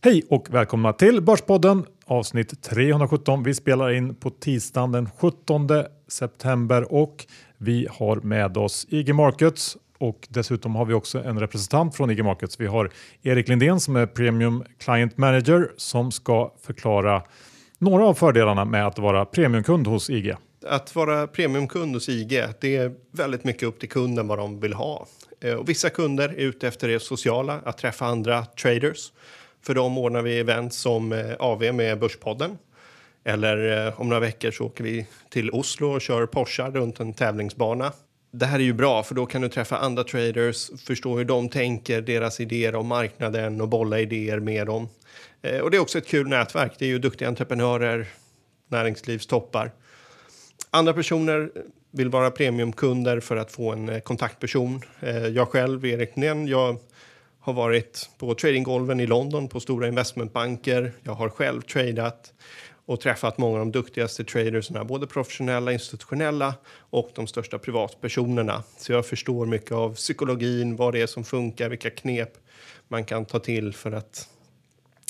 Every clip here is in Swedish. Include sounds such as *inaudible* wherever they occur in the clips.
Hej och välkomna till Börspodden avsnitt 317. Vi spelar in på tisdagen den 17 september och vi har med oss IG Markets och dessutom har vi också en representant från IG Markets. Vi har Erik Lindén som är Premium Client Manager som ska förklara några av fördelarna med att vara premiumkund hos IG. Att vara premiumkund hos IG, det är väldigt mycket upp till kunden vad de vill ha. Eh, och vissa kunder är ute efter det sociala, att träffa andra traders. För dem ordnar vi event som eh, AV med Börspodden. Eller eh, om några veckor så åker vi till Oslo och kör Porsche runt en tävlingsbana. Det här är ju bra, för då kan du träffa andra traders, förstå hur de tänker, deras idéer om marknaden och bolla idéer med dem. Eh, och det är också ett kul nätverk. Det är ju duktiga entreprenörer, näringslivstoppar. Andra personer vill vara premiumkunder för att få en kontaktperson. Jag själv, Erik Nén, jag har varit på tradinggolven i London på stora investmentbanker. Jag har själv tradat och träffat många av de duktigaste tradersna, både professionella, institutionella och de största privatpersonerna. Så jag förstår mycket av psykologin, vad det är som funkar, vilka knep man kan ta till för att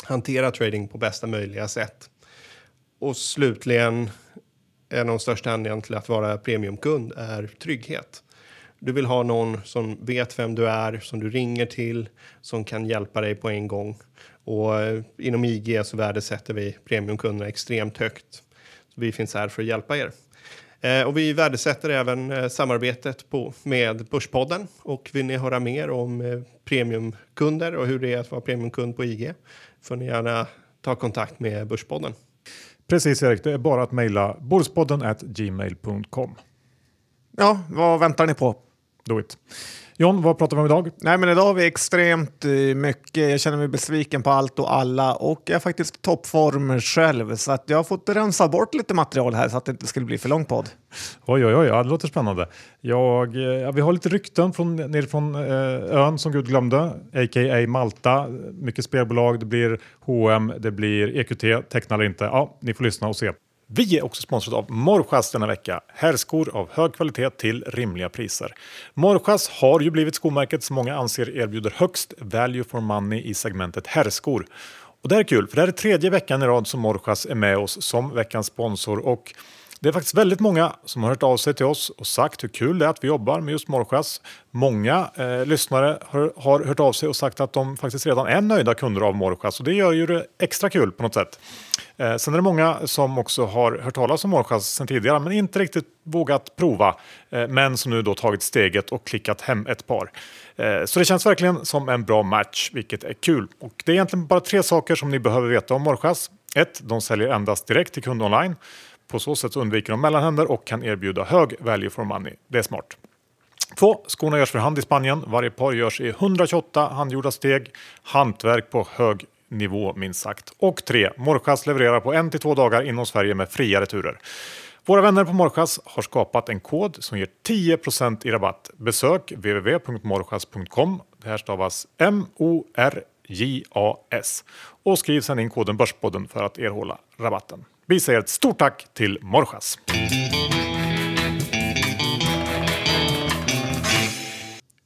hantera trading på bästa möjliga sätt. Och slutligen, en av de största anledningarna till att vara premiumkund är trygghet. Du vill ha någon som vet vem du är, som du ringer till, som kan hjälpa dig på en gång. Och eh, inom IG så värdesätter vi premiumkunderna extremt högt. Så vi finns här för att hjälpa er. Eh, och vi värdesätter även eh, samarbetet på, med Börspodden. Och vill ni höra mer om premiumkunder och hur det är att vara premiumkund på IG får ni gärna ta kontakt med Börspodden. Precis Erik, det är bara att mejla börspodden gmail.com. Ja, vad väntar ni på? Do it. John, vad pratar vi om idag? Nej, men idag har vi extremt eh, mycket. Jag känner mig besviken på allt och alla och jag är faktiskt toppform själv så att jag har fått rensa bort lite material här så att det inte skulle bli för lång podd. Oj, oj, oj, ja, det låter spännande. Jag, eh, ja, vi har lite rykten från, nerifrån eh, ön som Gud glömde, a.k.a. Malta. Mycket spelbolag, det blir H&M, det blir EQT, teckna eller inte. Ja, ni får lyssna och se. Vi är också sponsrade av Morjas denna vecka. Herrskor av hög kvalitet till rimliga priser. Morjas har ju blivit skomärket som många anser erbjuder högst value for money i segmentet herrskor. Och det här är kul, för det här är tredje veckan i rad som Morjas är med oss som veckans sponsor. Och det är faktiskt väldigt många som har hört av sig till oss och sagt hur kul det är att vi jobbar med just Morjas. Många eh, lyssnare har, har, hört av sig och sagt att de faktiskt redan är nöjda kunder av Morjas och det gör ju det extra kul på något sätt. Eh, sen är det många som också har hört talas om Morjas sen tidigare men inte riktigt vågat prova. Eh, men som nu då tagit steget och klickat hem ett par. Eh, så det känns verkligen som en bra match, vilket är kul. Och det är egentligen bara tre saker som ni behöver veta om Morjas. 1. De säljer endast direkt till kund online. På så sätt undviker de mellanhänder och kan erbjuda hög value for money. Det är smart. 2. Skorna görs för hand i Spanien. Varje par görs i 128 handgjorda steg. Hantverk på hög nivå minst sagt. Och 3. Morjas levererar på en till två dagar inom Sverige med fria returer. Våra vänner på Morjas har skapat en kod som ger 10 i rabatt. Besök www.morchas.com. Det här stavas M-O-R-J-A-S. Och skriv sedan in koden Börspodden för att erhålla rabatten. Vi säger ett stort tack till Morjas.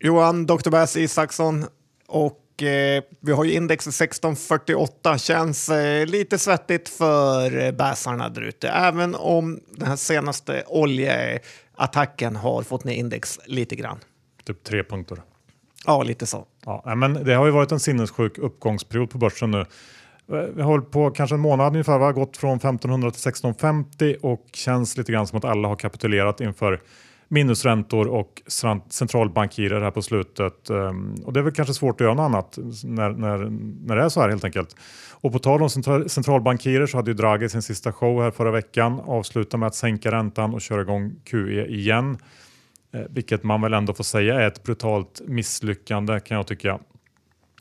Johan Dr. Bass Isaksson och eh, vi har ju index 1648. Känns eh, lite svettigt för eh, bäsarna där ute. Även om den här senaste oljeattacken har fått ner index lite grann. Typ tre punkter. Ja, lite så. Ja, men det har ju varit en sinnessjuk uppgångsperiod på börsen nu. Vi har på kanske en månad ungefär, vi har gått från 1500 till 1650 och känns lite grann som att alla har kapitulerat inför minusräntor och centralbankirer här på slutet. Ehm, och det är väl kanske svårt att göra något annat när, när, när det är så här helt enkelt. Och på tal om centralbankirer så hade ju Draghi sin sista show här förra veckan, avsluta med att sänka räntan och köra igång QE igen. Eh, vilket man väl ändå får säga är ett brutalt misslyckande kan jag tycka.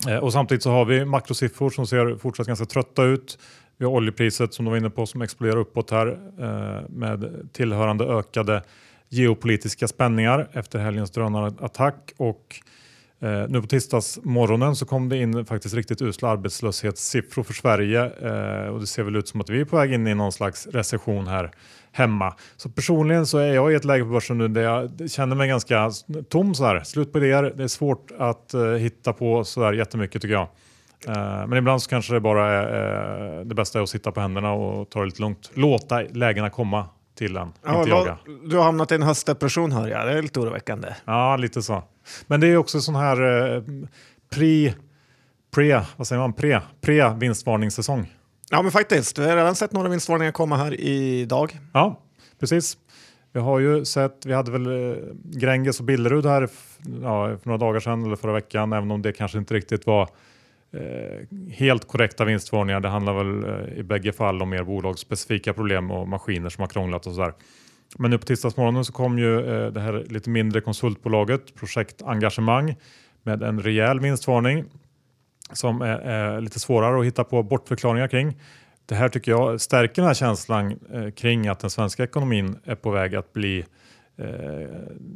Eh, och samtidigt så har vi makrosiffror som ser fortsatt ganska trötta ut. Vi har oljepriset som du var inne på som exploderar uppåt här eh, med tillhörande ökade geopolitiska spänningar efter helgens drönarattack och eh, nu på tisdagsmorgonen så kom det in faktiskt riktigt usla arbetslöshetssiffror för Sverige eh, och det ser väl ut som att vi är på väg in i någon slags recession här hemma. Så personligen så är jag i ett läge på börsen nu där jag känner mig ganska tom så här. Slut på idéer. Det är svårt att eh, hitta på så där jättemycket tycker jag. Eh, men ibland så kanske det bara är eh, det bästa är att sitta på händerna och ta det lite lugnt. Låta lägena komma till en, Ja, inte jaga. du har hamnat i en höstdepression hör jag. Det är lite oroväckande. Ja, lite så. Men det är också sån här eh, pre, pre, vad säger man, pre, pre vinstvarningssäsong. Ja, men faktiskt. Vi har redan sett några vinstvarningar komma här idag. Ja, precis. Vi har ju sett, vi hade väl eh, Gränges och Billerud här ja, för några dagar sedan eller förra veckan, även om det kanske inte riktigt var Eh, helt korrekta vinstvarningar. Det handlar väl eh, i bägge fall om mer bolagsspecifika problem och maskiner som har krånglat och sådär. Men nu på tisdagsmorgonen så kom ju eh, det här lite mindre konsultbolaget projektengagemang med en rejäl vinstvarning som är, är lite svårare att hitta på bortförklaringar kring. Det här tycker jag stärker den här känslan kring att den svenska ekonomin är på väg att bli eh,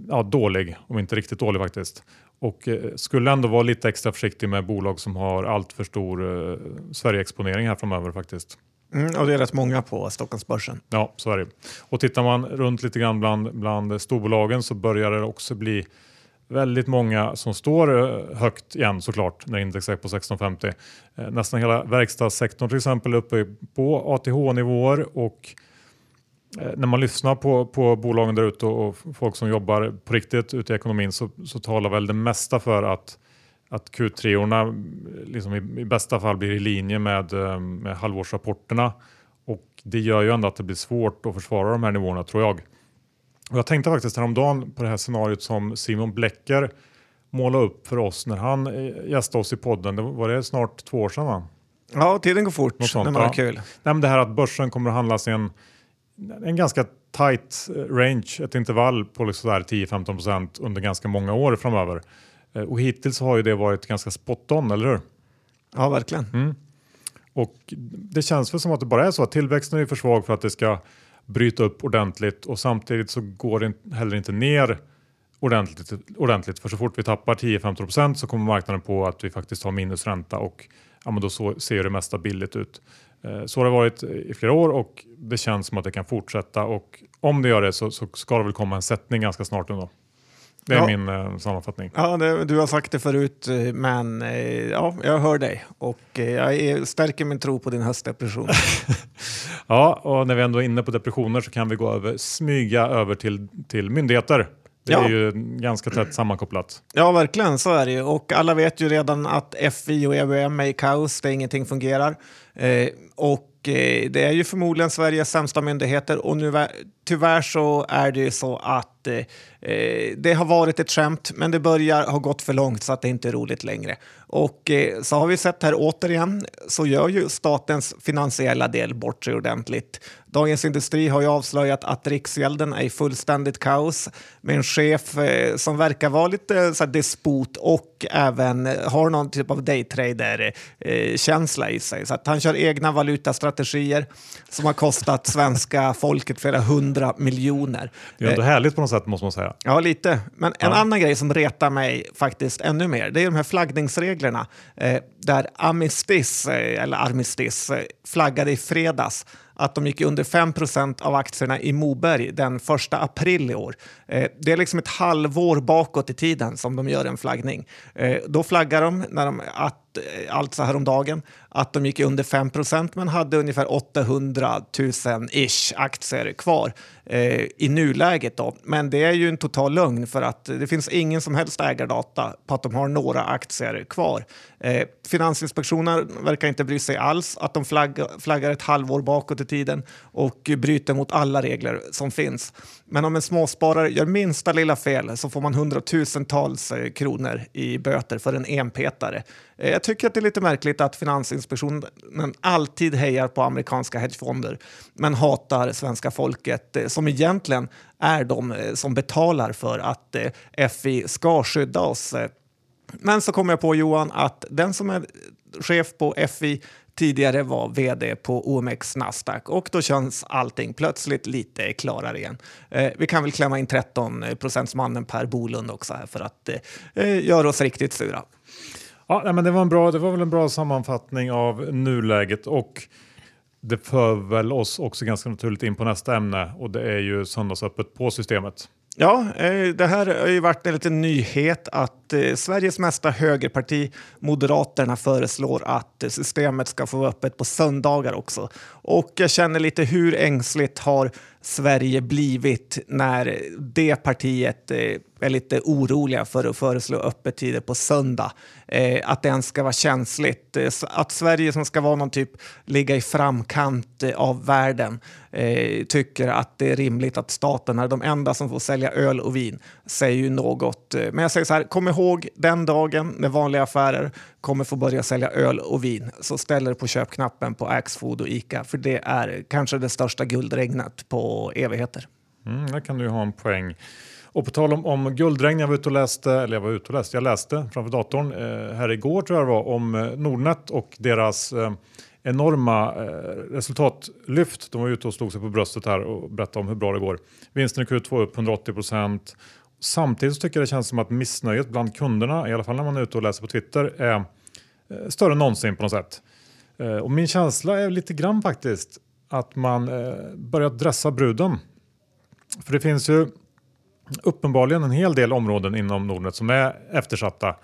ja, dålig, om inte riktigt dålig faktiskt. Och eh, skulle ändå vara lite extra försiktig med bolag som har allt för stor eh, Sverigeexponering här framöver faktiskt. Mm, och det är rätt många på Stockholmsbörsen. Ja, så är det. Och tittar man runt lite grann bland, bland storbolagen så börjar det också bli väldigt många som står eh, högt igen såklart när index är på 1650. Eh, Nästan hela verkstadssektorn till exempel är uppe på ATH-nivåer och när man lyssnar på, på bolagen där ute och och folk som jobbar på riktigt ute i ekonomin så, så talar väl det mesta för att att Q3-orna liksom i, i bästa fall blir i linje med, eh, med halvårsrapporterna och det gör ju ändå att det blir svårt att försvara de här nivåerna tror jag. Och jag tänkte faktiskt häromdagen på det här scenariot som Simon Blecker målade upp för oss när han eh, gästade oss i podden. Det var det snart två år sedan va? Ja, tiden går fort sånt, när man har ja. kul. Nej, det här att börsen kommer att handlas i en, en ganska tight eh, range, ett intervall på liksom sådär 10-15% under ganska många år framöver. Eh, Och hittills har ju det varit ganska spot on, eller hur? Ja, verkligen. Mm. Och det känns väl som att det bara är så att tillväxten är för svag för att det ska bryta upp ordentligt och samtidigt så går det heller inte ner ordentligt, ordentligt för så fort vi tappar 10-15% så kommer marknaden på att vi faktiskt har minusränta och ja, men då så ser det mesta billigt ut. Eh, Så har det varit i flera år och det känns som att det kan fortsätta och om det gör det så, så ska det väl komma en sättning ganska snart ändå. Det är Ja. min eh, sammanfattning. Ja, det, du har sagt det förut, eh, men eh, ja, jag hör dig och eh, jag är, stärker min tro på din höstdepression. *laughs* Ja, och när vi ändå är inne på depressioner så kan vi gå över, smyga över till, till myndigheter. Det Ja. är ju ganska tätt sammankopplat. Ja, verkligen, så är det ju. Och alla vet ju redan att FI och EBM är i kaos, där ingenting fungerar. Eh, och eh, det är ju förmodligen Sveriges sämsta myndigheter och nu, tyvärr så är det ju så att eh, eh, det har varit ett skämt, men det börjar ha gått för långt så att det inte är roligt längre. Och eh, så har vi sett här återigen så gör ju statens finansiella del bort sig ordentligt. Dagens Industri har ju avslöjat att Riksgälden är i fullständigt kaos med en chef eh, som verkar vara lite så här, despot och även har någon typ av daytrader-känsla eh, i sig. Så att han kör egna valutastrategier som har kostat svenska folket flera hundra miljoner. Det är ändå härligt på något sätt måste man säga. Ja, lite. Men en Ja. annan grej som retar mig faktiskt ännu mer, det är de här flaggningsreglerna eh, där Amistis, eh, eller Armistis, eh, flaggade i fredags att de gick under 5% av aktierna i Moberg den 1 april i år. Eh, det är liksom ett halvår bakåt i tiden som de gör en flaggning. Eh, då flaggar de, när de att, eh, alltså häromdagen, att de gick under 5% men hade ungefär 800 000-ish aktier kvar eh, i nuläget. Då. Men det är ju en total lögn för att det finns ingen som helst ägardata på att de har några aktier kvar. Eh, Finansinspektionen verkar inte bry sig alls att de flagg, flaggar ett halvår bakåt i tiden och bryter mot alla regler som finns. Men om en småsparare gör minsta lilla fel så får man hundratusentals eh, kronor i böter för en enpetare. Eh, Jag tycker att det är lite märkligt att Finansinspektionen alltid hejar på amerikanska hedgefonder men hatar svenska folket eh, som egentligen är de eh, som betalar för att eh, FI ska skydda oss. Men så kom jag på Johan att den som är chef på FI tidigare var vd på OMX Nasdaq och då känns allting plötsligt lite klarare igen. Eh, vi kan väl klämma in 13 procentsmannen Per Bolund också här för att eh, göra oss riktigt sura. Ja, men det, var en bra, det var väl en bra sammanfattning av nuläget och det för väl oss också ganska naturligt in på nästa ämne och det är ju söndagsöppet på systemet. Ja, eh, det här har ju varit en liten nyhet att att eh, Sveriges mesta högerparti, Moderaterna, föreslår att eh, systemet ska få vara öppet på söndagar också. Och jag känner lite hur ängsligt har Sverige blivit när det partiet eh, är lite oroliga för att föreslå öppettider på söndag. Eh, att det ens ska vara känsligt. Eh, att Sverige som ska vara någon typ ligga i framkant eh, av världen eh, tycker att det är rimligt att staten är de enda som får sälja öl och vin säger ju något. Eh, men jag säger så här, kom ihåg den dagen när vanliga affärer kommer få börja sälja öl och vin så ställer på köpknappen på Axfood och Ica för det är kanske det största guldregnet på evigheter. Mm, där kan du ha en poäng. Och på tal om, om guldregn, jag var ute och läste, eller jag var ute och läste, jag läste framför datorn eh, här igår tror jag det var, om eh, Nordnet och deras eh, enorma eh, resultatlyft. De var ute och slog sig på bröstet här och berättade om hur bra det går. Vinsten i Q2 upp 180 procent. Samtidigt så tycker jag det känns som att missnöjet bland kunderna, i alla fall när man är ute och läser på Twitter, är eh, större än någonsin på något sätt. Eh, och min känsla är lite grann faktiskt att man eh, börjat dressa bruden. För det finns ju uppenbarligen en hel del områden inom Nordnet som är eftersatta.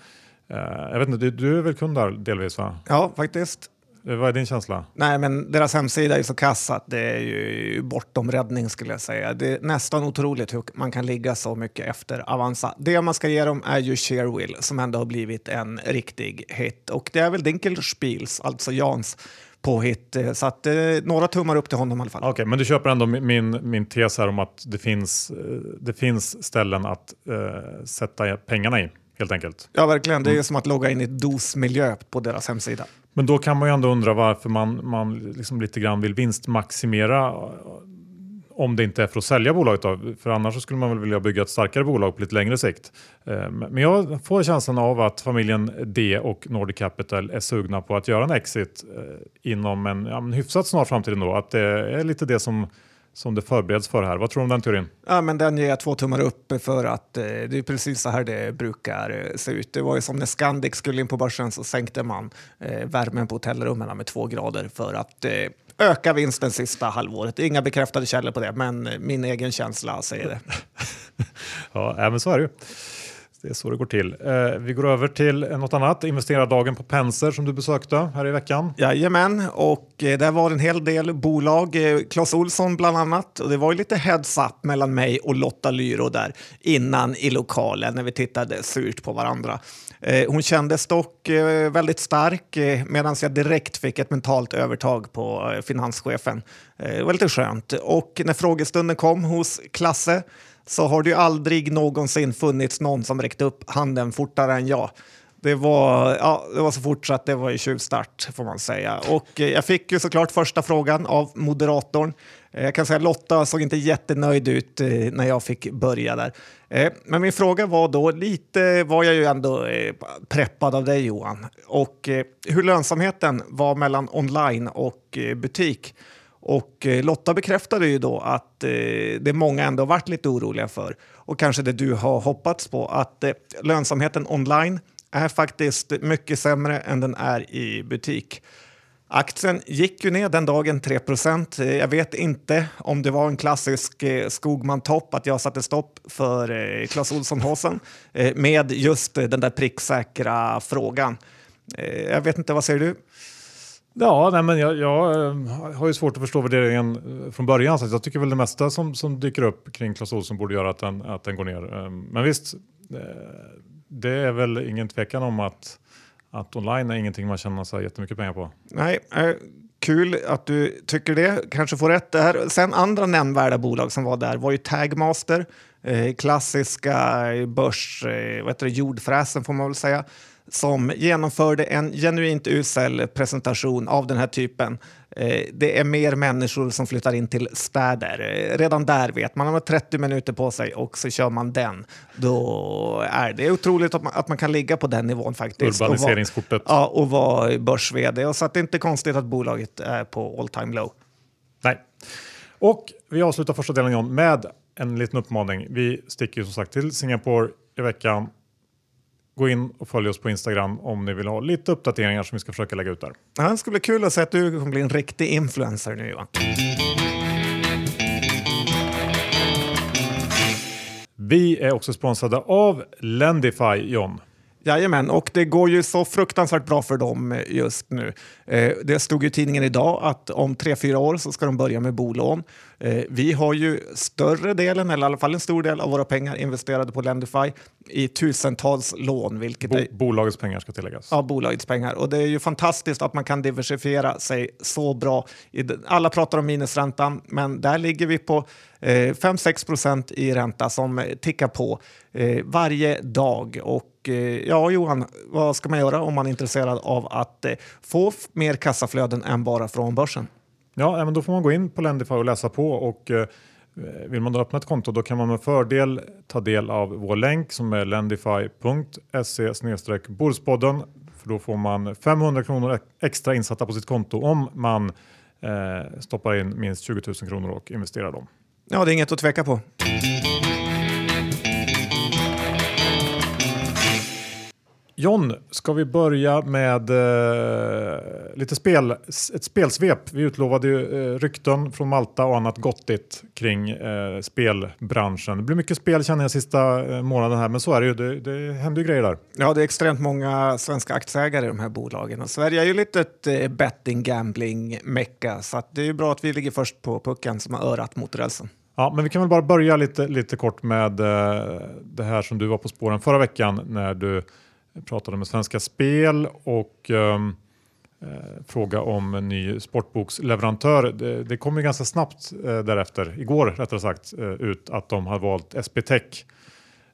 Jag vet inte, du, du är väl kund där delvis va? Ja, faktiskt. Eh, Vad är din känsla? Nej, men deras hemsida är så kass att det är ju bortom räddning skulle jag säga. Det är nästan otroligt hur man kan ligga så mycket efter Avanza. Det man ska ge dem är ju Sharewill som ändå har blivit en riktig hit. Och det är väl Dinkelspiels, alltså Jans, påhitt. Eh, Så att eh, några tummar upp till honom i alla fall. Okej, men du köper ändå min, min, min tes här om att det finns, eh, det finns ställen att eh, sätta pengarna i helt enkelt. Ja, verkligen. Det är som att logga in i ett DOS-miljö på deras hemsida. Men då kan man ju ändå undra varför man, man liksom lite grann vill vinstmaximera eh, om det inte är för att sälja bolaget. Då. För annars så skulle man väl vilja bygga ett starkare bolag på lite längre sikt. Eh, Men jag får känslan av att familjen D och Nordic Capital är sugna på att göra en exit eh, inom en, ja, en hyfsat snar framtid ändå. Att det är lite det som, som det förbereds för här. Vad tror du om den teorin? Ja, men den ger jag två tummar upp för att eh, det är precis så här det brukar eh, se ut. Det var ju som när Scandic skulle in på börsen så sänkte man eh, värmen på hotellrummen med två grader för att eh, öka vinsten sista halvåret. Inga bekräftade källor på det, men eh, min egen känsla säger det. *laughs* Ja, men så är det ju. Det är så det går till. Eh, vi går över till något annat. Investerardagen på Penser som du besökte här i veckan. Jajamän, och eh, där var en hel del bolag, eh, Clas Olsson bland annat. Och det var ju lite heads up mellan mig och Lotta Lyro där innan i lokalen när vi tittade surt på varandra. Eh, hon kändes dock eh, väldigt stark eh, medan jag direkt fick ett mentalt övertag på eh, finanschefen. Eh, det var lite skönt. Och när frågestunden kom hos Klasse så har det ju aldrig någonsin funnits någon som räckte upp handen fortare än jag. Det var, ja, det var så fort så att det var ju tjuvstart får man säga. Och eh, jag fick ju såklart första frågan av moderatorn. Eh, jag kan säga att Lotta såg inte jättenöjd ut eh, när jag fick börja där. Men min fråga var då, lite var jag ju ändå preppad av dig Johan, och hur lönsamheten var mellan online och butik. Och eh, Lotta bekräftade ju då att eh, det många ändå varit lite oroliga för och kanske det du har hoppats på att eh, lönsamheten online är faktiskt mycket sämre än den är i butik. Aktien gick ju ner den dagen 3 eh, Jag vet inte om det var en klassisk eh, Skogman-topp att jag satte stopp för eh, Clas Ohlson-håsen eh, med just eh, den där pricksäkra frågan. Eh, Jag vet inte, vad säger du? Ja, nej, men jag, jag eh, har ju svårt att förstå värderingen eh, från början. Så jag tycker väl det mesta som, som dyker upp kring Clas Ohlson borde göra att den, att den går ner. Ehm, men visst, eh, det är väl ingen tvekan om att, att online är ingenting man tjänar så jättemycket pengar på. Nej, kul att du tycker det. Kanske får rätt där. Sen andra nämnvärda bolag som var där var ju Tagmaster, klassiska börs, vad heter det, jordfräsen får man väl säga, som genomförde en genuint usel presentation av den här typen. Eh, det är mer människor som flyttar in till städer. Eh, redan där vet man, man har 30 minuter på sig och så kör man den. Då är det otroligt att man, att man kan ligga på den nivån faktiskt. Och vara- Urbaniseringskortet. Ja, och vara börs-vd. Och så att det är inte konstigt att bolaget är på all time low. Nej. Och vi avslutar första delen med en liten uppmaning. Vi sticker ju som sagt till Singapore i veckan. Gå in och följ oss på Instagram om ni vill ha lite uppdateringar som vi ska försöka lägga ut där. Ja, det ska bli kul att se att du kommer bli en riktig influencer nu Johan. Vi är också sponsrade av Lendify John. Jajamän, och det går ju så fruktansvärt bra för dem eh, just nu. Eh, det stod i tidningen idag att om tre, fyra år så ska de börja med bolån. Eh, vi har ju större delen, eller i alla fall en stor del av våra pengar investerade på Lendify i tusentals lån. Vilket Bo är, bolagets pengar ska tilläggas. Ja, bolagets pengar. Och det är ju fantastiskt att man kan diversifiera sig så bra. Alla pratar om minusräntan, men där ligger vi på Eh, 5-6 procent i ränta som tickar på eh, varje dag. Och eh, ja, Johan, vad ska man göra om man är intresserad av att få mer kassaflöden än bara från börsen? Ja, men då får man gå in på Lendify och läsa på och vill man då öppna ett konto då kan man med fördel ta del av vår länk som är lendify.se Bordspodden för då får man 500 kronor extra insatta på sitt konto om man eh, stoppar in minst 20 000 kronor och investerar dem. Ja, det är inget att tveka på. John, ska vi börja med eh, lite spel, ett spelsvep? Vi utlovade ju eh, rykten från Malta och annat gottigt kring eh, spelbranschen. Det blir mycket spel känner jag sista eh, månaden här, men så är det ju. Det, det händer ju grejer där. Ja, det är extremt många svenska aktieägare i de här bolagen. Och Sverige är ju lite ett eh, betting gambling mecka så det är ju bra att vi ligger först på pucken som har örat mot rälsen. Ja, men vi kan väl bara börja lite, lite kort med eh, det här som du var på spåren förra veckan när du pratade med Svenska Spel och ehm, eh, fråga om en ny sportboksleverantör. Det, det kom ju ganska snabbt eh, därefter, igår rättare sagt, eh, ut att de har valt SB-Tech.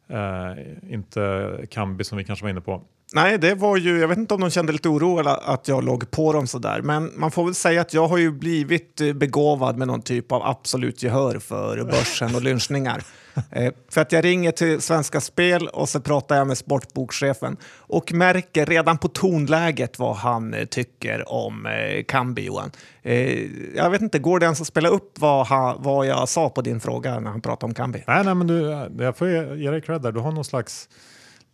Eh, inte Kambi som vi kanske var inne på. Nej, det var ju, jag vet inte om de kände lite oro eller att jag låg på dem sådär, men man får väl säga att jag har ju blivit eh, begåvad med någon typ av absolut gehör för börsen och lynchningar. *laughs* Eh, för att jag ringer till Svenska Spel och så pratar jag med sportbokschefen och märker redan på tonläget vad han eh, tycker om eh, Kambi, Johan. Jag vet inte, går det ens att spela upp vad, han, vad jag sa på din fråga när han pratade om Kambi? Nej, nej men du, jag får ge dig cred där. Du har någon slags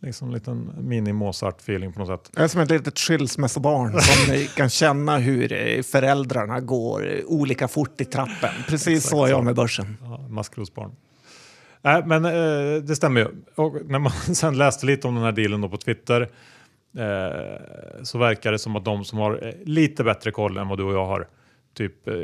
liksom, liten mini-Mozart-feeling på något sätt. Jag är som ett litet skilsmässobarn som *laughs* kan känna hur eh, föräldrarna går olika fort i trappen. Precis Exakt så är jag med börsen. Ja, maskrosbarn. Nej, men eh, det stämmer ju. Och när man *laughs* sen läste lite om den här dealen då på Twitter eh, så verkar det som att de som har eh, lite bättre koll än vad du och jag har, typ eh,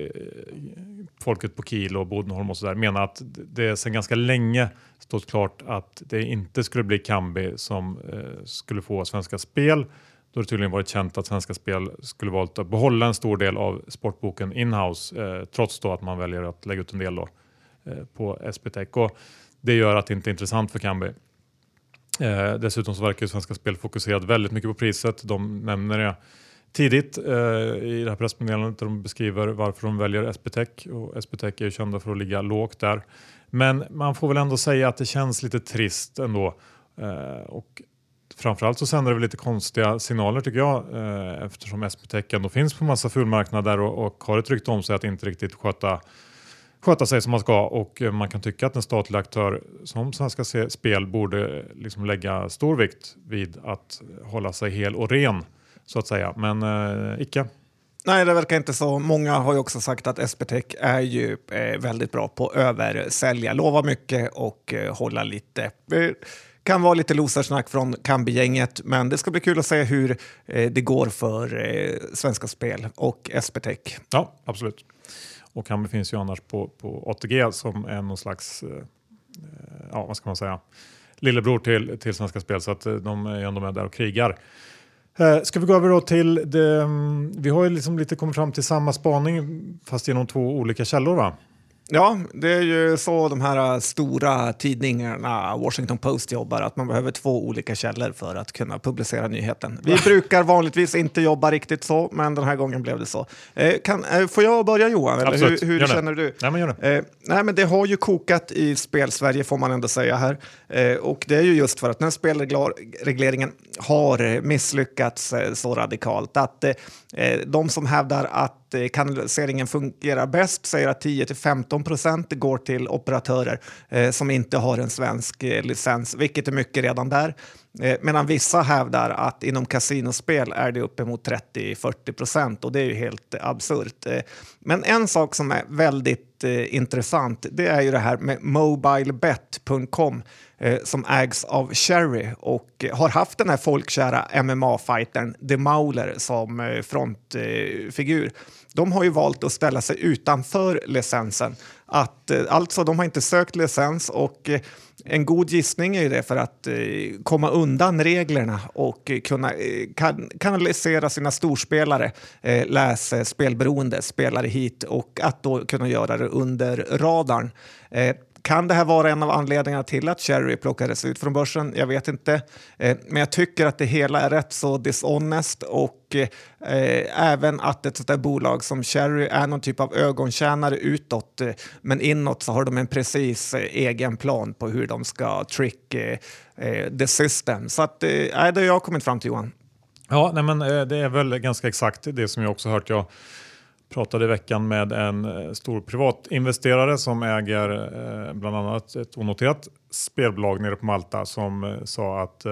folket på Kiel och Bodenholm och sådär, menar att det sedan ganska länge stått klart att det inte skulle bli Kambi som eh, skulle få Svenska Spel. Då har det tydligen varit känt att Svenska Spel skulle valt att behålla en stor del av sportboken inhouse eh, trots då att man väljer att lägga ut en del då, eh, på SBTech. Och det gör att det inte är intressant för Kambi. Eh, dessutom så verkar Svenska Spel fokuserat väldigt mycket på priset. De nämner det tidigt eh, i det här pressmeddelandet där de beskriver varför de väljer SBTech. Och SBTech är ju kända för att ligga lågt där. Men man får väl ändå säga att det känns lite trist ändå. Eh, och framförallt så sänder det väl lite konstiga signaler tycker jag eh, eftersom SBTech ändå finns på massa fulmarknader och, och har ett rykte om sig att inte riktigt sköta sköta sig som man ska och eh, man kan tycka att en statlig aktör som Svenska Spel borde eh, liksom lägga stor vikt vid att hålla sig hel och ren så att säga. Men eh, icke. Nej, det verkar inte så. Många har ju också sagt att SBTech är ju eh, väldigt bra på att översälja, lova mycket och eh, hålla lite. Det kan vara lite losersnack från Kambi-gänget, men det ska bli kul att se hur eh, det går för eh, Svenska Spel och SBTech. Ja, absolut. Och han finns ju annars på, på ATG som är någon slags, eh, ja vad ska man säga, lillebror till, till Svenska Spel så att eh, de är ändå med där och krigar. Eh, Ska vi gå över då till, det, mm, vi har ju liksom lite kommit fram till samma spaning fast genom två olika källor va? Ja, det är ju så de här äh, stora tidningarna, Washington Post jobbar, att man behöver två olika källor för att kunna publicera nyheten. Vi brukar vanligtvis inte jobba riktigt så, men den här gången blev det så. Eh, kan, eh, får jag börja Johan, eller hur, Absolut, hur det. känner du? Nej men gör det. Eh, nej, men det har ju kokat i spel-Sverige får man ändå säga här. Eh, och det är ju just för att den här spelregleringen har misslyckats eh, så radikalt att eh, de som hävdar att Eh, kanaliseringen fungerar bäst säger att 10-15 procent går till operatörer eh, som inte har en svensk eh, licens, vilket är mycket redan där. Eh, medan vissa hävdar att inom kasinospel är det uppemot 30-40 procent och det är ju helt absurt. Eh, men en sak som är väldigt eh, intressant det är ju det här med mobilebet.com eh, som ägs av Cherry och har haft den här folkkära MMA-fightern The Mauler som eh, frontfigur. De har ju valt att ställa sig utanför licensen. Att, eh, alltså, de har inte sökt licens och eh, en god gissning är ju det för att eh, komma undan reglerna och kunna kan, kanalisera sina storspelare, eh, läs spelberoende spelare hit och att då kunna göra det under radarn. Kan det här vara en av anledningarna till att Cherry plockades ut från börsen? Jag vet inte. Eh, men jag tycker att det hela är rätt så dishonest och eh, även att ett sånt där bolag som Cherry är någon typ av ögontjänare utåt. Eh, men inåt så har de en precis egen plan på hur de ska trick the system. Så att, eh, det har jag kommit fram till Johan. Ja, nej men, det är väl ganska exakt det som jag också hört. Jag pratade i veckan med en eh, stor privatinvesterare som äger eh, bland annat ett onoterat spelbolag nere på Malta som eh, sa att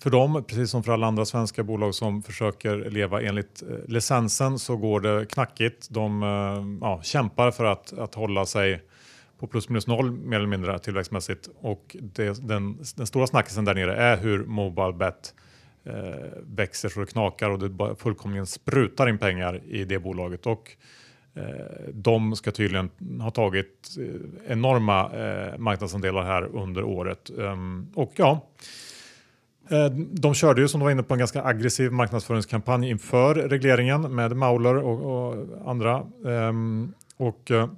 för dem, precis som för alla andra svenska bolag som försöker leva enligt licensen så går det knackigt. De ja, kämpar för att, att hålla sig på plus minus noll mer eller mindre tillväxtmässigt och det, den, den stora snackisen där nere är hur Mobilebet eh, växer så det knakar och det bara fullkomligen sprutar in pengar i det bolaget. Och eh, de ska tydligen ha tagit eh, enorma eh, marknadsandelar här under året. Ehm, och ja, eh, de körde ju som du var inne på en ganska aggressiv marknadsföringskampanj inför regleringen med Mauler och, och andra. Ehm, och eh,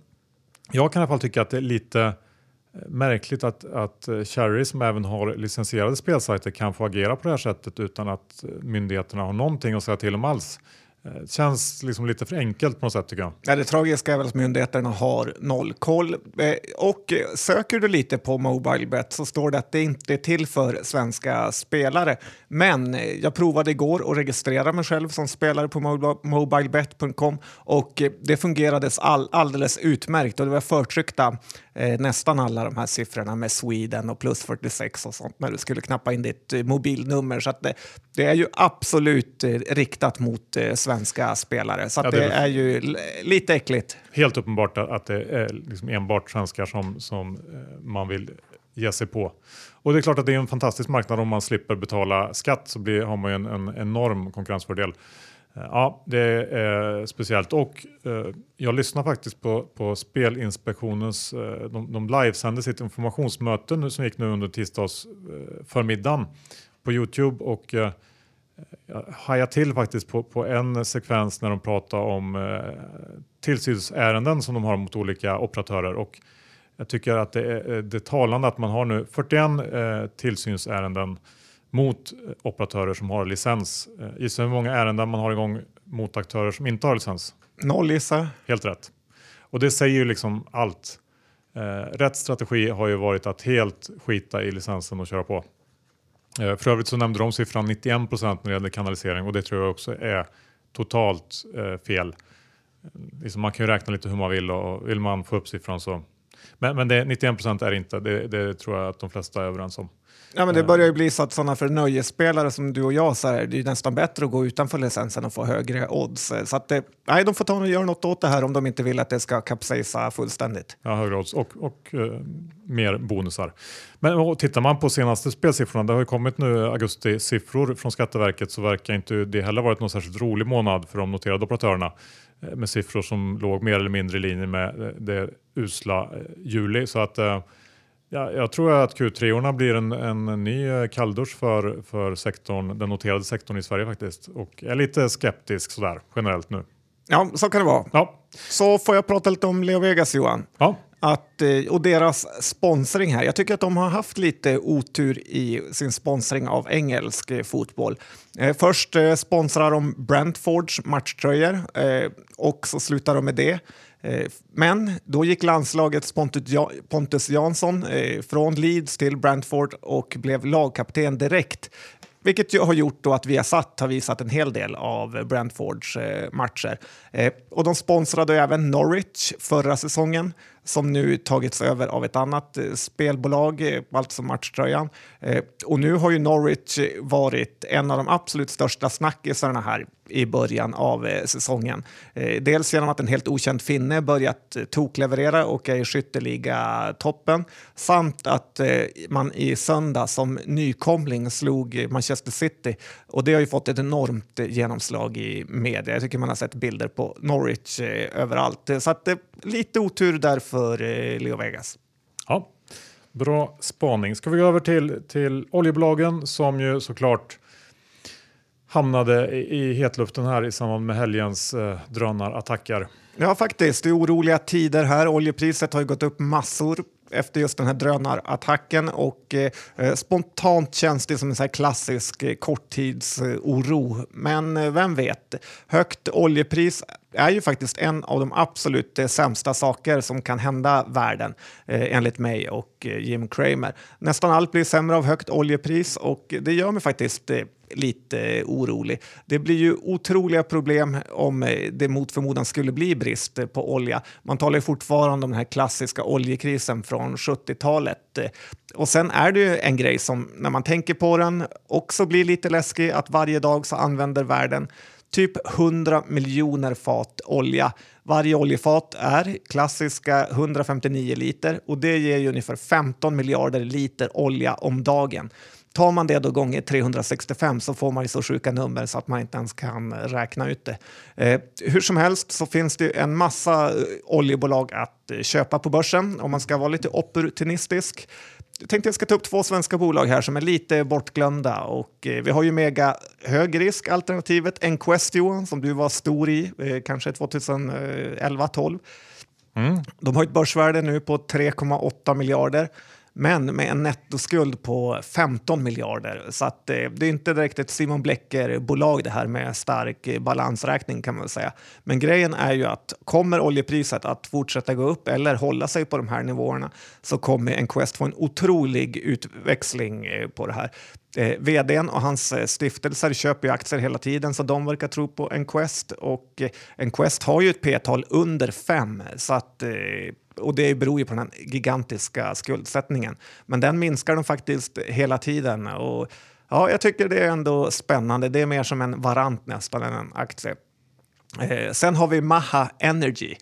jag kan i alla fall tycka att det är lite märkligt att, att eh, Cherry som även har licensierade spelsajter kan få agera på det här sättet utan att eh, myndigheterna har någonting att säga till om alls. Det känns liksom lite för enkelt på något sätt tycker jag. Ja, det tragiska är väl att myndigheterna har noll koll. Och söker du lite på Mobilebet så står det att det inte är till för svenska spelare. Men jag provade igår att registrera mig själv som spelare på mobilebet.com och det fungerade all, alldeles utmärkt och det var förtryckta eh, nästan alla de här siffrorna med Sweden och plus 46 och sånt när du skulle knappa in ditt eh, mobilnummer. Så att det, det är ju absolut eh, riktat mot eh, svenska spelare. Så Ja, det, det är ju lite äckligt. Helt uppenbart att att det är liksom enbart svenskar som, som eh, man vill ge sig på. Och det är klart att det är en fantastisk marknad om man slipper betala skatt så blir, har man ju en, en enorm konkurrensfördel. Eh, ja, det är eh, speciellt. Och eh, jag lyssnar faktiskt på, på Spelinspektionens, de, de livesände sitt informationsmöte nu, som gick nu under tisdags förmiddagen på Youtube och jag hajade till faktiskt på, på en sekvens när de pratar om eh, tillsynsärenden som de har mot olika operatörer. Och jag tycker att det är, det är talande att man har nu 41 eh, tillsynsärenden mot operatörer som har licens. Eh, gissa hur många ärenden man har igång mot aktörer som inte har licens? Noll gissar. Helt rätt. Och det säger ju liksom allt. Eh, rätt strategi har ju varit att helt skita i licensen och köra på. Eh, för övrigt så nämnde de siffran 91 procent när det gäller kanalisering och det tror jag också är totalt eh, fel. Liksom man kan ju räkna lite hur man vill och vill man få upp siffran så. Men, men det, 91 procent är det inte, det, det tror jag att de flesta är överens om. Ja, men det börjar ju bli så att sådana för nöjesspelare som du och jag så är det ju nästan bättre att gå utanför licensen och få högre odds. Så att det, nej, de får ta och göra något åt det här om de inte vill att det ska kapsejsa fullständigt. Ja, högre odds och, och eh, mer bonusar. Men och, tittar man på senaste spelsiffrorna, det har ju kommit nu augusti-siffror från Skatteverket så verkar inte det heller varit någon särskilt rolig månad för de noterade operatörerna eh, med siffror som låg mer eller mindre i linje med eh, det usla eh, juli. Så att eh, ja, jag tror att Q3-orna blir en, en ny eh, kalldusch för, för sektorn, den noterade sektorn i Sverige faktiskt. Och jag är lite skeptisk sådär generellt nu. Ja, så kan det vara. Ja, Så får jag prata lite om Leo Vegas, Johan. ja. Att, eh, och deras sponsring här. Jag tycker att de har haft lite otur i sin sponsring av engelsk eh, fotboll. Först sponsrar de Brentfords matchtröjor och så slutar de med det. Eh, men då gick landslagets Pontus Jansson eh, från Leeds till Brentford och blev lagkapten direkt. Vilket ju har gjort då att Viasat har visat en hel del av Brentfords eh, matcher. Och de sponsrade även Norwich förra säsongen som nu tagits över av ett annat eh, spelbolag, alltså matchtröjan. Eh, och nu har ju Norwich varit en av de absolut största snackisarna här i början av säsongen. Dels genom att en helt okänd finne börjat tokleverera och är i skytteliga toppen samt att man i söndag som nykomling slog Manchester City och det har ju fått ett enormt genomslag i media. Jag tycker man har sett bilder på Norwich överallt. Så att, lite otur där för Leo Vegas. Ja, bra spaning. Ska vi gå över till, till oljebolagen som ju såklart hamnade i hetluften här i samband med helgens eh, drönarattacker. Ja, faktiskt. Det är oroliga tider här. Oljepriset har ju gått upp massor efter just den här drönarattacken och eh, spontant känns det som en så klassisk eh, korttidsoro. Men eh, vem vet? Högt oljepris är ju faktiskt en av de absolut eh, sämsta saker som kan hända världen eh, enligt mig och eh, Jim Cramer. Nästan allt blir sämre av högt oljepris och det gör mig faktiskt eh, lite orolig. Det blir ju otroliga problem om det mot förmodan skulle bli brist på olja. Man talar ju fortfarande om den här klassiska oljekrisen från 70-talet. Och sen är det ju en grej som när man tänker på den också blir lite läskig att varje dag så använder världen typ 100 miljoner fat olja. Varje oljefat är klassiska 159 liter och det ger ju ungefär 15 miljarder liter olja om dagen. Tar man det då gånger 365 så får man ju så sjuka nummer så att man inte ens kan räkna ut det. Eh, hur som helst så finns det en massa eh, oljebolag att eh, köpa på börsen om man ska vara lite opportunistisk. Jag tänkte jag ska ta upp två svenska bolag här som är lite bortglömda. Och, eh, vi har ju mega högrisk-alternativet Enquest Johan, som du var stor i, eh, kanske 2011-12. Mm. De har ett börsvärde nu på 3,8 miljarder men med en nettoskuld på 15 miljarder. Så att, eh, det är inte direkt ett Simon Blecker-bolag det här med stark eh, balansräkning kan man säga. Men grejen är ju att kommer oljepriset att fortsätta gå upp eller hålla sig på de här nivåerna så kommer Enquest få en otrolig utväxling eh, på det här. Eh, vdn och hans eh, stiftelser köper ju aktier hela tiden så de verkar tro på Enquest och eh, Enquest har ju ett p-tal under 5 så att eh, och det beror ju på den här gigantiska skuldsättningen. Men den minskar de faktiskt hela tiden. Och ja, jag tycker det är ändå spännande. Det är mer som en varant nästan än en aktie. Eh, sen har vi Maha Energy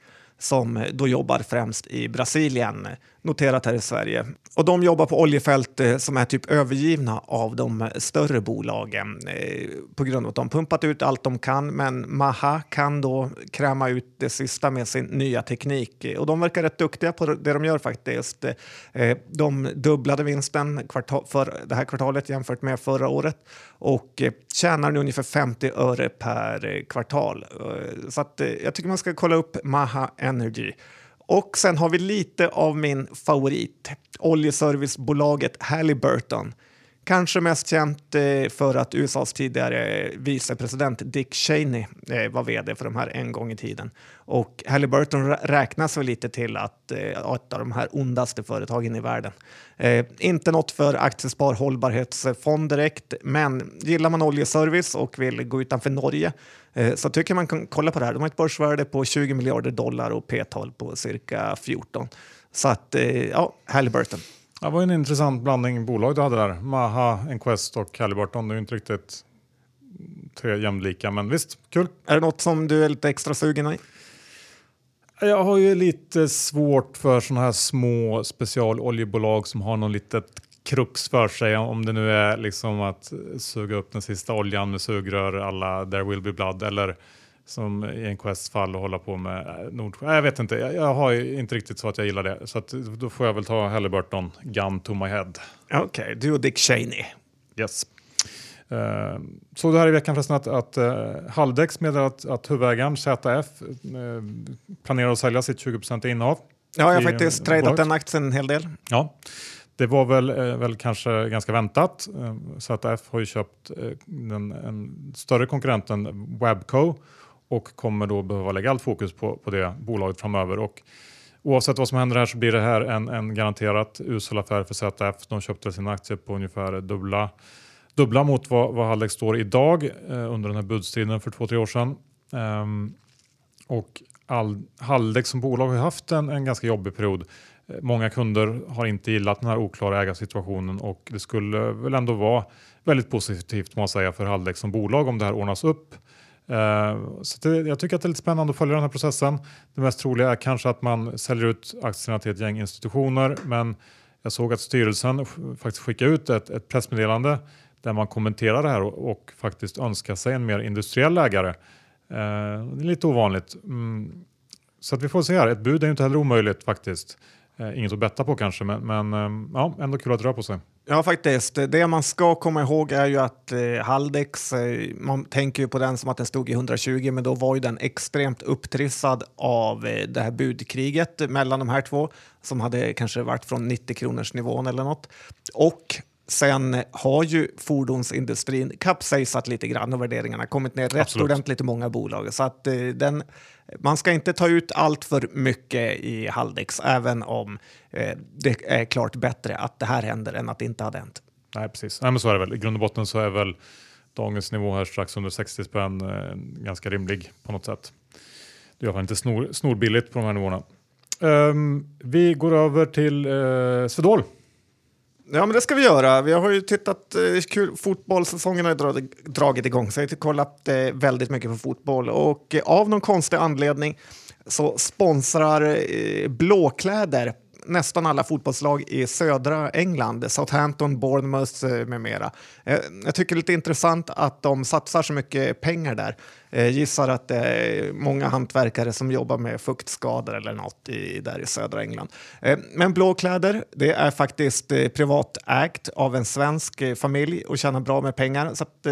som då jobbar främst i Brasilien, noterat här i Sverige. Och de jobbar på oljefält eh, som är typ övergivna av de större bolagen eh, på grund av att de pumpat ut allt de kan. Men Maha kan då kräma ut det sista med sin nya teknik och de verkar rätt duktiga på det de gör faktiskt. Eh, de dubblade vinsten för det här kvartalet jämfört med förra året och eh, tjänar nu ungefär 50 öre per eh, kvartal. Eh, så att jag tycker man ska kolla upp Maha Energy. Och sen har vi lite av min favorit, oljeservicebolaget Halliburton. Kanske mest känt eh, för att USAs tidigare vicepresident Dick Cheney eh, var vd för de här en gång i tiden. Och Halliburton räknas väl lite till att eh, ett av de här ondaste företagen i världen. Inte något för Aktiespar hållbarhetsfond direkt, men gillar man oljeservice och vill gå utanför Norge så tycker man kan kolla på det här. De har ett börsvärde på 20 miljarder dollar och p-tal på cirka 14. Så att, ja, Halliburton. Det var en intressant blandning bolag du hade där. Maha, Enquest och Halliburton. Det är ju inte riktigt tre jämlika, men visst, kul. Är det något som du är lite extra sugen i? Jag har ju lite svårt för sådana här små specialoljebolag som har någon litet krux för sig. Om det nu är liksom att suga upp den sista oljan med sugrör alla There will be blood eller som i Quest fall och hålla på med eh, Nordsjö. Jag vet inte, jag, jag, har inte riktigt så att jag gillar det. Så att, då får jag väl ta Halliburton, gun to my head. Okej, okay, du och Dick Cheney. Yes. Uh, så det här i veckan förresten att, att uh, Haldex meddelar att, att huvudägaren ZF uh, planerar att sälja sitt 20% innehav. Ja, jag har faktiskt tradat den aktien en hel del. Ja, det var väl, eh, väl kanske ganska väntat. Eh, ZF har ju köpt eh, den, en större konkurrenten Webco och kommer då behöva lägga allt fokus på, på det bolaget framöver. Och oavsett vad som händer här så blir det här en, en garanterat usel affär för ZF. De köpte sina aktier på ungefär dubbla, dubbla mot vad, vad Haldex står idag eh, under den här budstriden för två, tre år sedan. Ehm, och all, Haldex som bolag har haft en, en ganska jobbig period. Eh, många kunder har inte gillat den här oklara ägarsituationen och det skulle väl ändå vara väldigt positivt må säga för Haldex som bolag om det här ordnas upp. Uh, så det, jag tycker att det är lite spännande att följa den här processen. Det mest troliga är kanske att man säljer ut aktierna till ett gäng institutioner men jag såg att styrelsen faktiskt skickade ut ett, ett pressmeddelande där man kommenterar det här och, och faktiskt önskar sig en mer industriell ägare. Uh, det är lite ovanligt. Mm. Så att vi får se här. Ett bud är ju inte heller omöjligt faktiskt. Uh, inget att betta på kanske, men, men um, ja, ändå kul att röra på sig. Ja, faktiskt. Det man ska komma ihåg är ju att eh, Haldex, eh, man tänker ju på den som att den stod i 120, men då var ju den extremt upptrissad av eh, det här budkriget mellan de här två som hade kanske varit från 90 kronors nivån eller något. Och Sen har ju fordonsindustrin kapsejsat lite grann och värderingarna kommit ner rätt Absolut. ordentligt i många bolag. Så att eh, den, man ska inte ta ut allt för mycket i Haldex, även om eh, det är klart bättre att det här händer än att det inte hade hänt. Nej, precis. Nej, men så är det väl. I grund och botten så är väl dagens nivå här strax under 60 spänn eh, ganska rimlig på något sätt. Det är i alla fall inte snor, snorbilligt på de här nivåerna. Um, vi går över till uh, Swedol. Ja, men det ska vi göra. Vi har ju tittat, eh, kul, fotbollssäsongen har dragit, dragit igång så jag har kollat eh, väldigt mycket på fotboll och eh, av någon konstig anledning så sponsrar eh, Blåkläder nästan alla fotbollslag i södra England, Southampton, Bournemouth eh, med mera. Eh, jag tycker det är lite intressant att de satsar så mycket pengar där. Jag gissar att det är många hantverkare som jobbar med fuktskador eller något i, där i södra England. Men Blåkläder, det är faktiskt privatägt av en svensk familj och tjänar bra med pengar. Så att,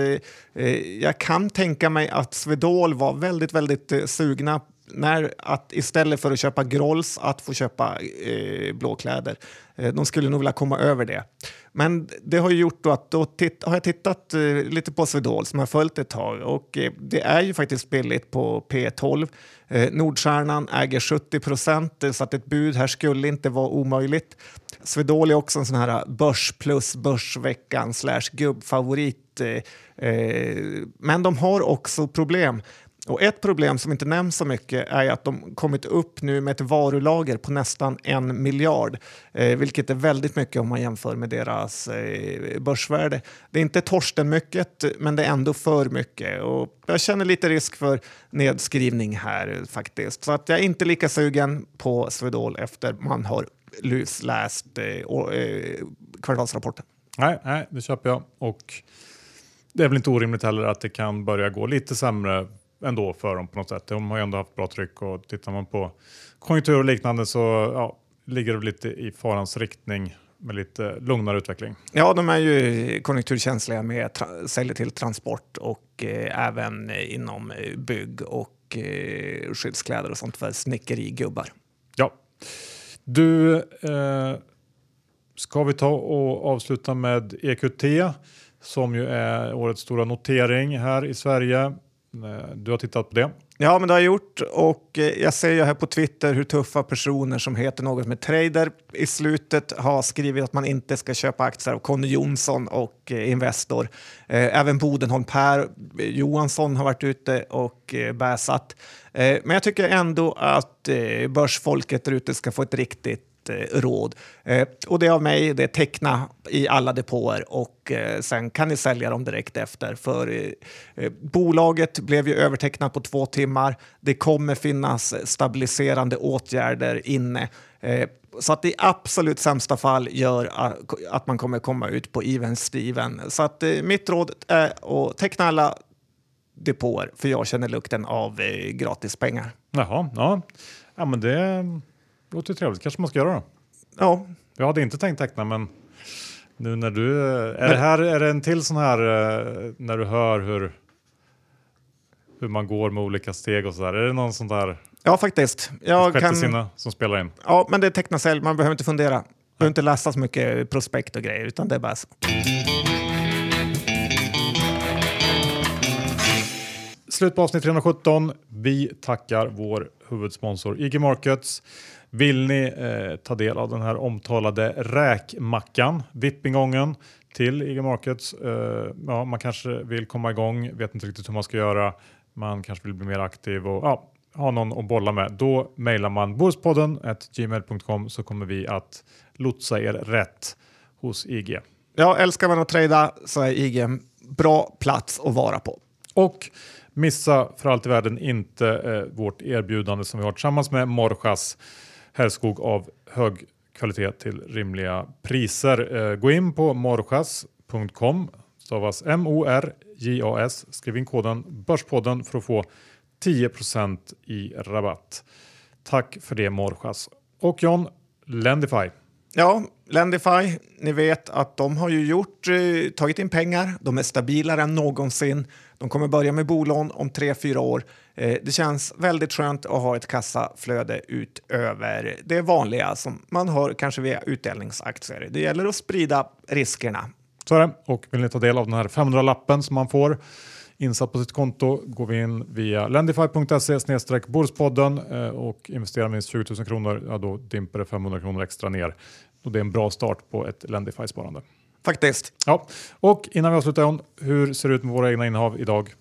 jag kan tänka mig att Swedol var väldigt, väldigt sugna när att istället för att köpa Grolls att få köpa eh, blåkläder. Eh, de skulle nog vilja komma över det. Men det har ju gjort att då har jag tittat eh, lite på Swedol som har följt ett tag och eh, det är ju faktiskt billigt på P12. Eh, Nordstjärnan äger 70 procent eh, så att ett bud här skulle inte vara omöjligt. Swedol är också en sån här eh, börs plus börsveckan slash gubbfavorit. Eh, eh, men de har också problem. Och ett problem som inte nämns så mycket är att de kommit upp nu med ett varulager på nästan en miljard, eh, vilket är väldigt mycket om man jämför med deras eh, börsvärde. Det är inte Torsten mycket, men det är ändå för mycket. Och jag känner lite risk för nedskrivning här faktiskt. Så att jag är inte lika sugen på Swedol efter man har lusläst eh, och, eh, kvartalsrapporten. Nej, nej, det köper jag. Och det är väl inte orimligt heller att det kan börja gå lite sämre ändå för dem på något sätt. De har ju ändå haft bra tryck och tittar man på konjunktur och liknande så ja, ligger det lite i farans riktning med lite lugnare utveckling. Ja, de är ju konjunkturkänsliga med säljer till transport och eh, även inom eh, bygg och eh, skyddskläder och sånt för snickerigubbar. Ja. Du, eh, ska vi ta och avsluta med EQT som ju är årets stora notering här i Sverige. Eh, du har tittat på det? Ja, men det har jag gjort och eh, jag ser ju här på Twitter hur tuffa personer som heter något med trader i slutet har skrivit att man inte ska köpa aktier av Conny Jonsson och eh, Investor. Även Bodenholm Per Johansson har varit ute och bäsat. Men jag tycker ändå att börsfolket där ute ska få ett riktigt Eh, råd. Eh, och det är av mig, det är teckna i alla depåer och eh, sen kan ni sälja dem direkt efter. För bolaget blev ju övertecknat på två timmar. Det kommer finnas stabiliserande åtgärder inne. Så att i absolut sämsta fall gör att man kommer komma ut på even Steven. Så att mitt råd är att teckna alla depåer för jag känner lukten av gratis pengar. Jaha, ja. ja men det låter trevligt. kanske man ska göra då. Ja. Jag hade inte tänkt teckna men nu när du... Är, det, här, är det en till sån här eh, när du hör hur, hur man går med olika steg och sådär? Är det någon sån där Ja, faktiskt. Jag kan... sinne som spelar in? Ja, men det är teckna sälj. Man behöver inte fundera. Man behöver inte läsa så mycket prospekt och grejer, utan det är bara så. Slut på avsnitt 317. Vi tackar vår huvudsponsor IG Markets. Vill ni eh, ta del av den här omtalade räkmackan, vippingången till IG Markets? Eh, ja, man kanske vill komma igång, vet inte riktigt hur man ska göra. Man kanske vill bli mer aktiv och ja, ha någon att bolla med, då mejlar man börspodden gmail.com så kommer vi att lotsa er rätt hos IG. Ja, älskar man att trada så är IG en bra plats att vara på. Och missa för allt i världen inte eh, vårt erbjudande som vi har tillsammans med Morjas herrskog av hög kvalitet till rimliga priser. Eh, gå in på morjas.com, stavas M-O-R-J-A-S. Skriv in koden Börspodden för att få 10% i rabatt. Tack för det Morjas. Och John, Lendify. Ja, Lendify, ni vet att de har ju gjort, eh, tagit in pengar, de är stabilare än någonsin. De kommer börja med bolån om tre fyra år. Eh, det känns väldigt skönt att ha ett kassaflöde utöver det vanliga som man har kanske via utdelningsaktier. Det gäller att sprida riskerna. Så är det. Och vill ni ta del av den här 500-lappen som man får insatt på sitt konto går vi in via lendify.se Börspodden eh, och investerar minst 20 000 kronor. Ja, då dimper det 500 kronor extra ner. Och det är en bra start på ett Lendify-sparande. Faktiskt. Ja, och innan vi avslutar John, hur ser det ut med våra egna innehav idag?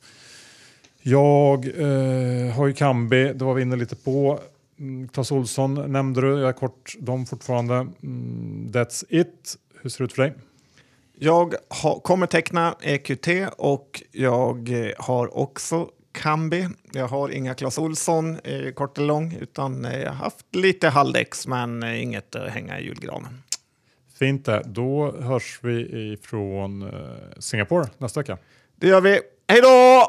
Jag eh, har ju Kambi, det var vi inne lite på. Mm, Clas Olsson nämnde du, jag är kort dem fortfarande. Mm, that's it. Hur ser det ut för dig? Jag ha, kommer teckna EQT och jag eh, har också Kambi. Jag har inga Clas Olsson eh, kort eller lång utan eh, jag har haft lite Haldex men eh, inget att hänga i julgranen. Fint det. Då hörs vi ifrån eh, Singapore nästa vecka. Det gör vi. Hej då!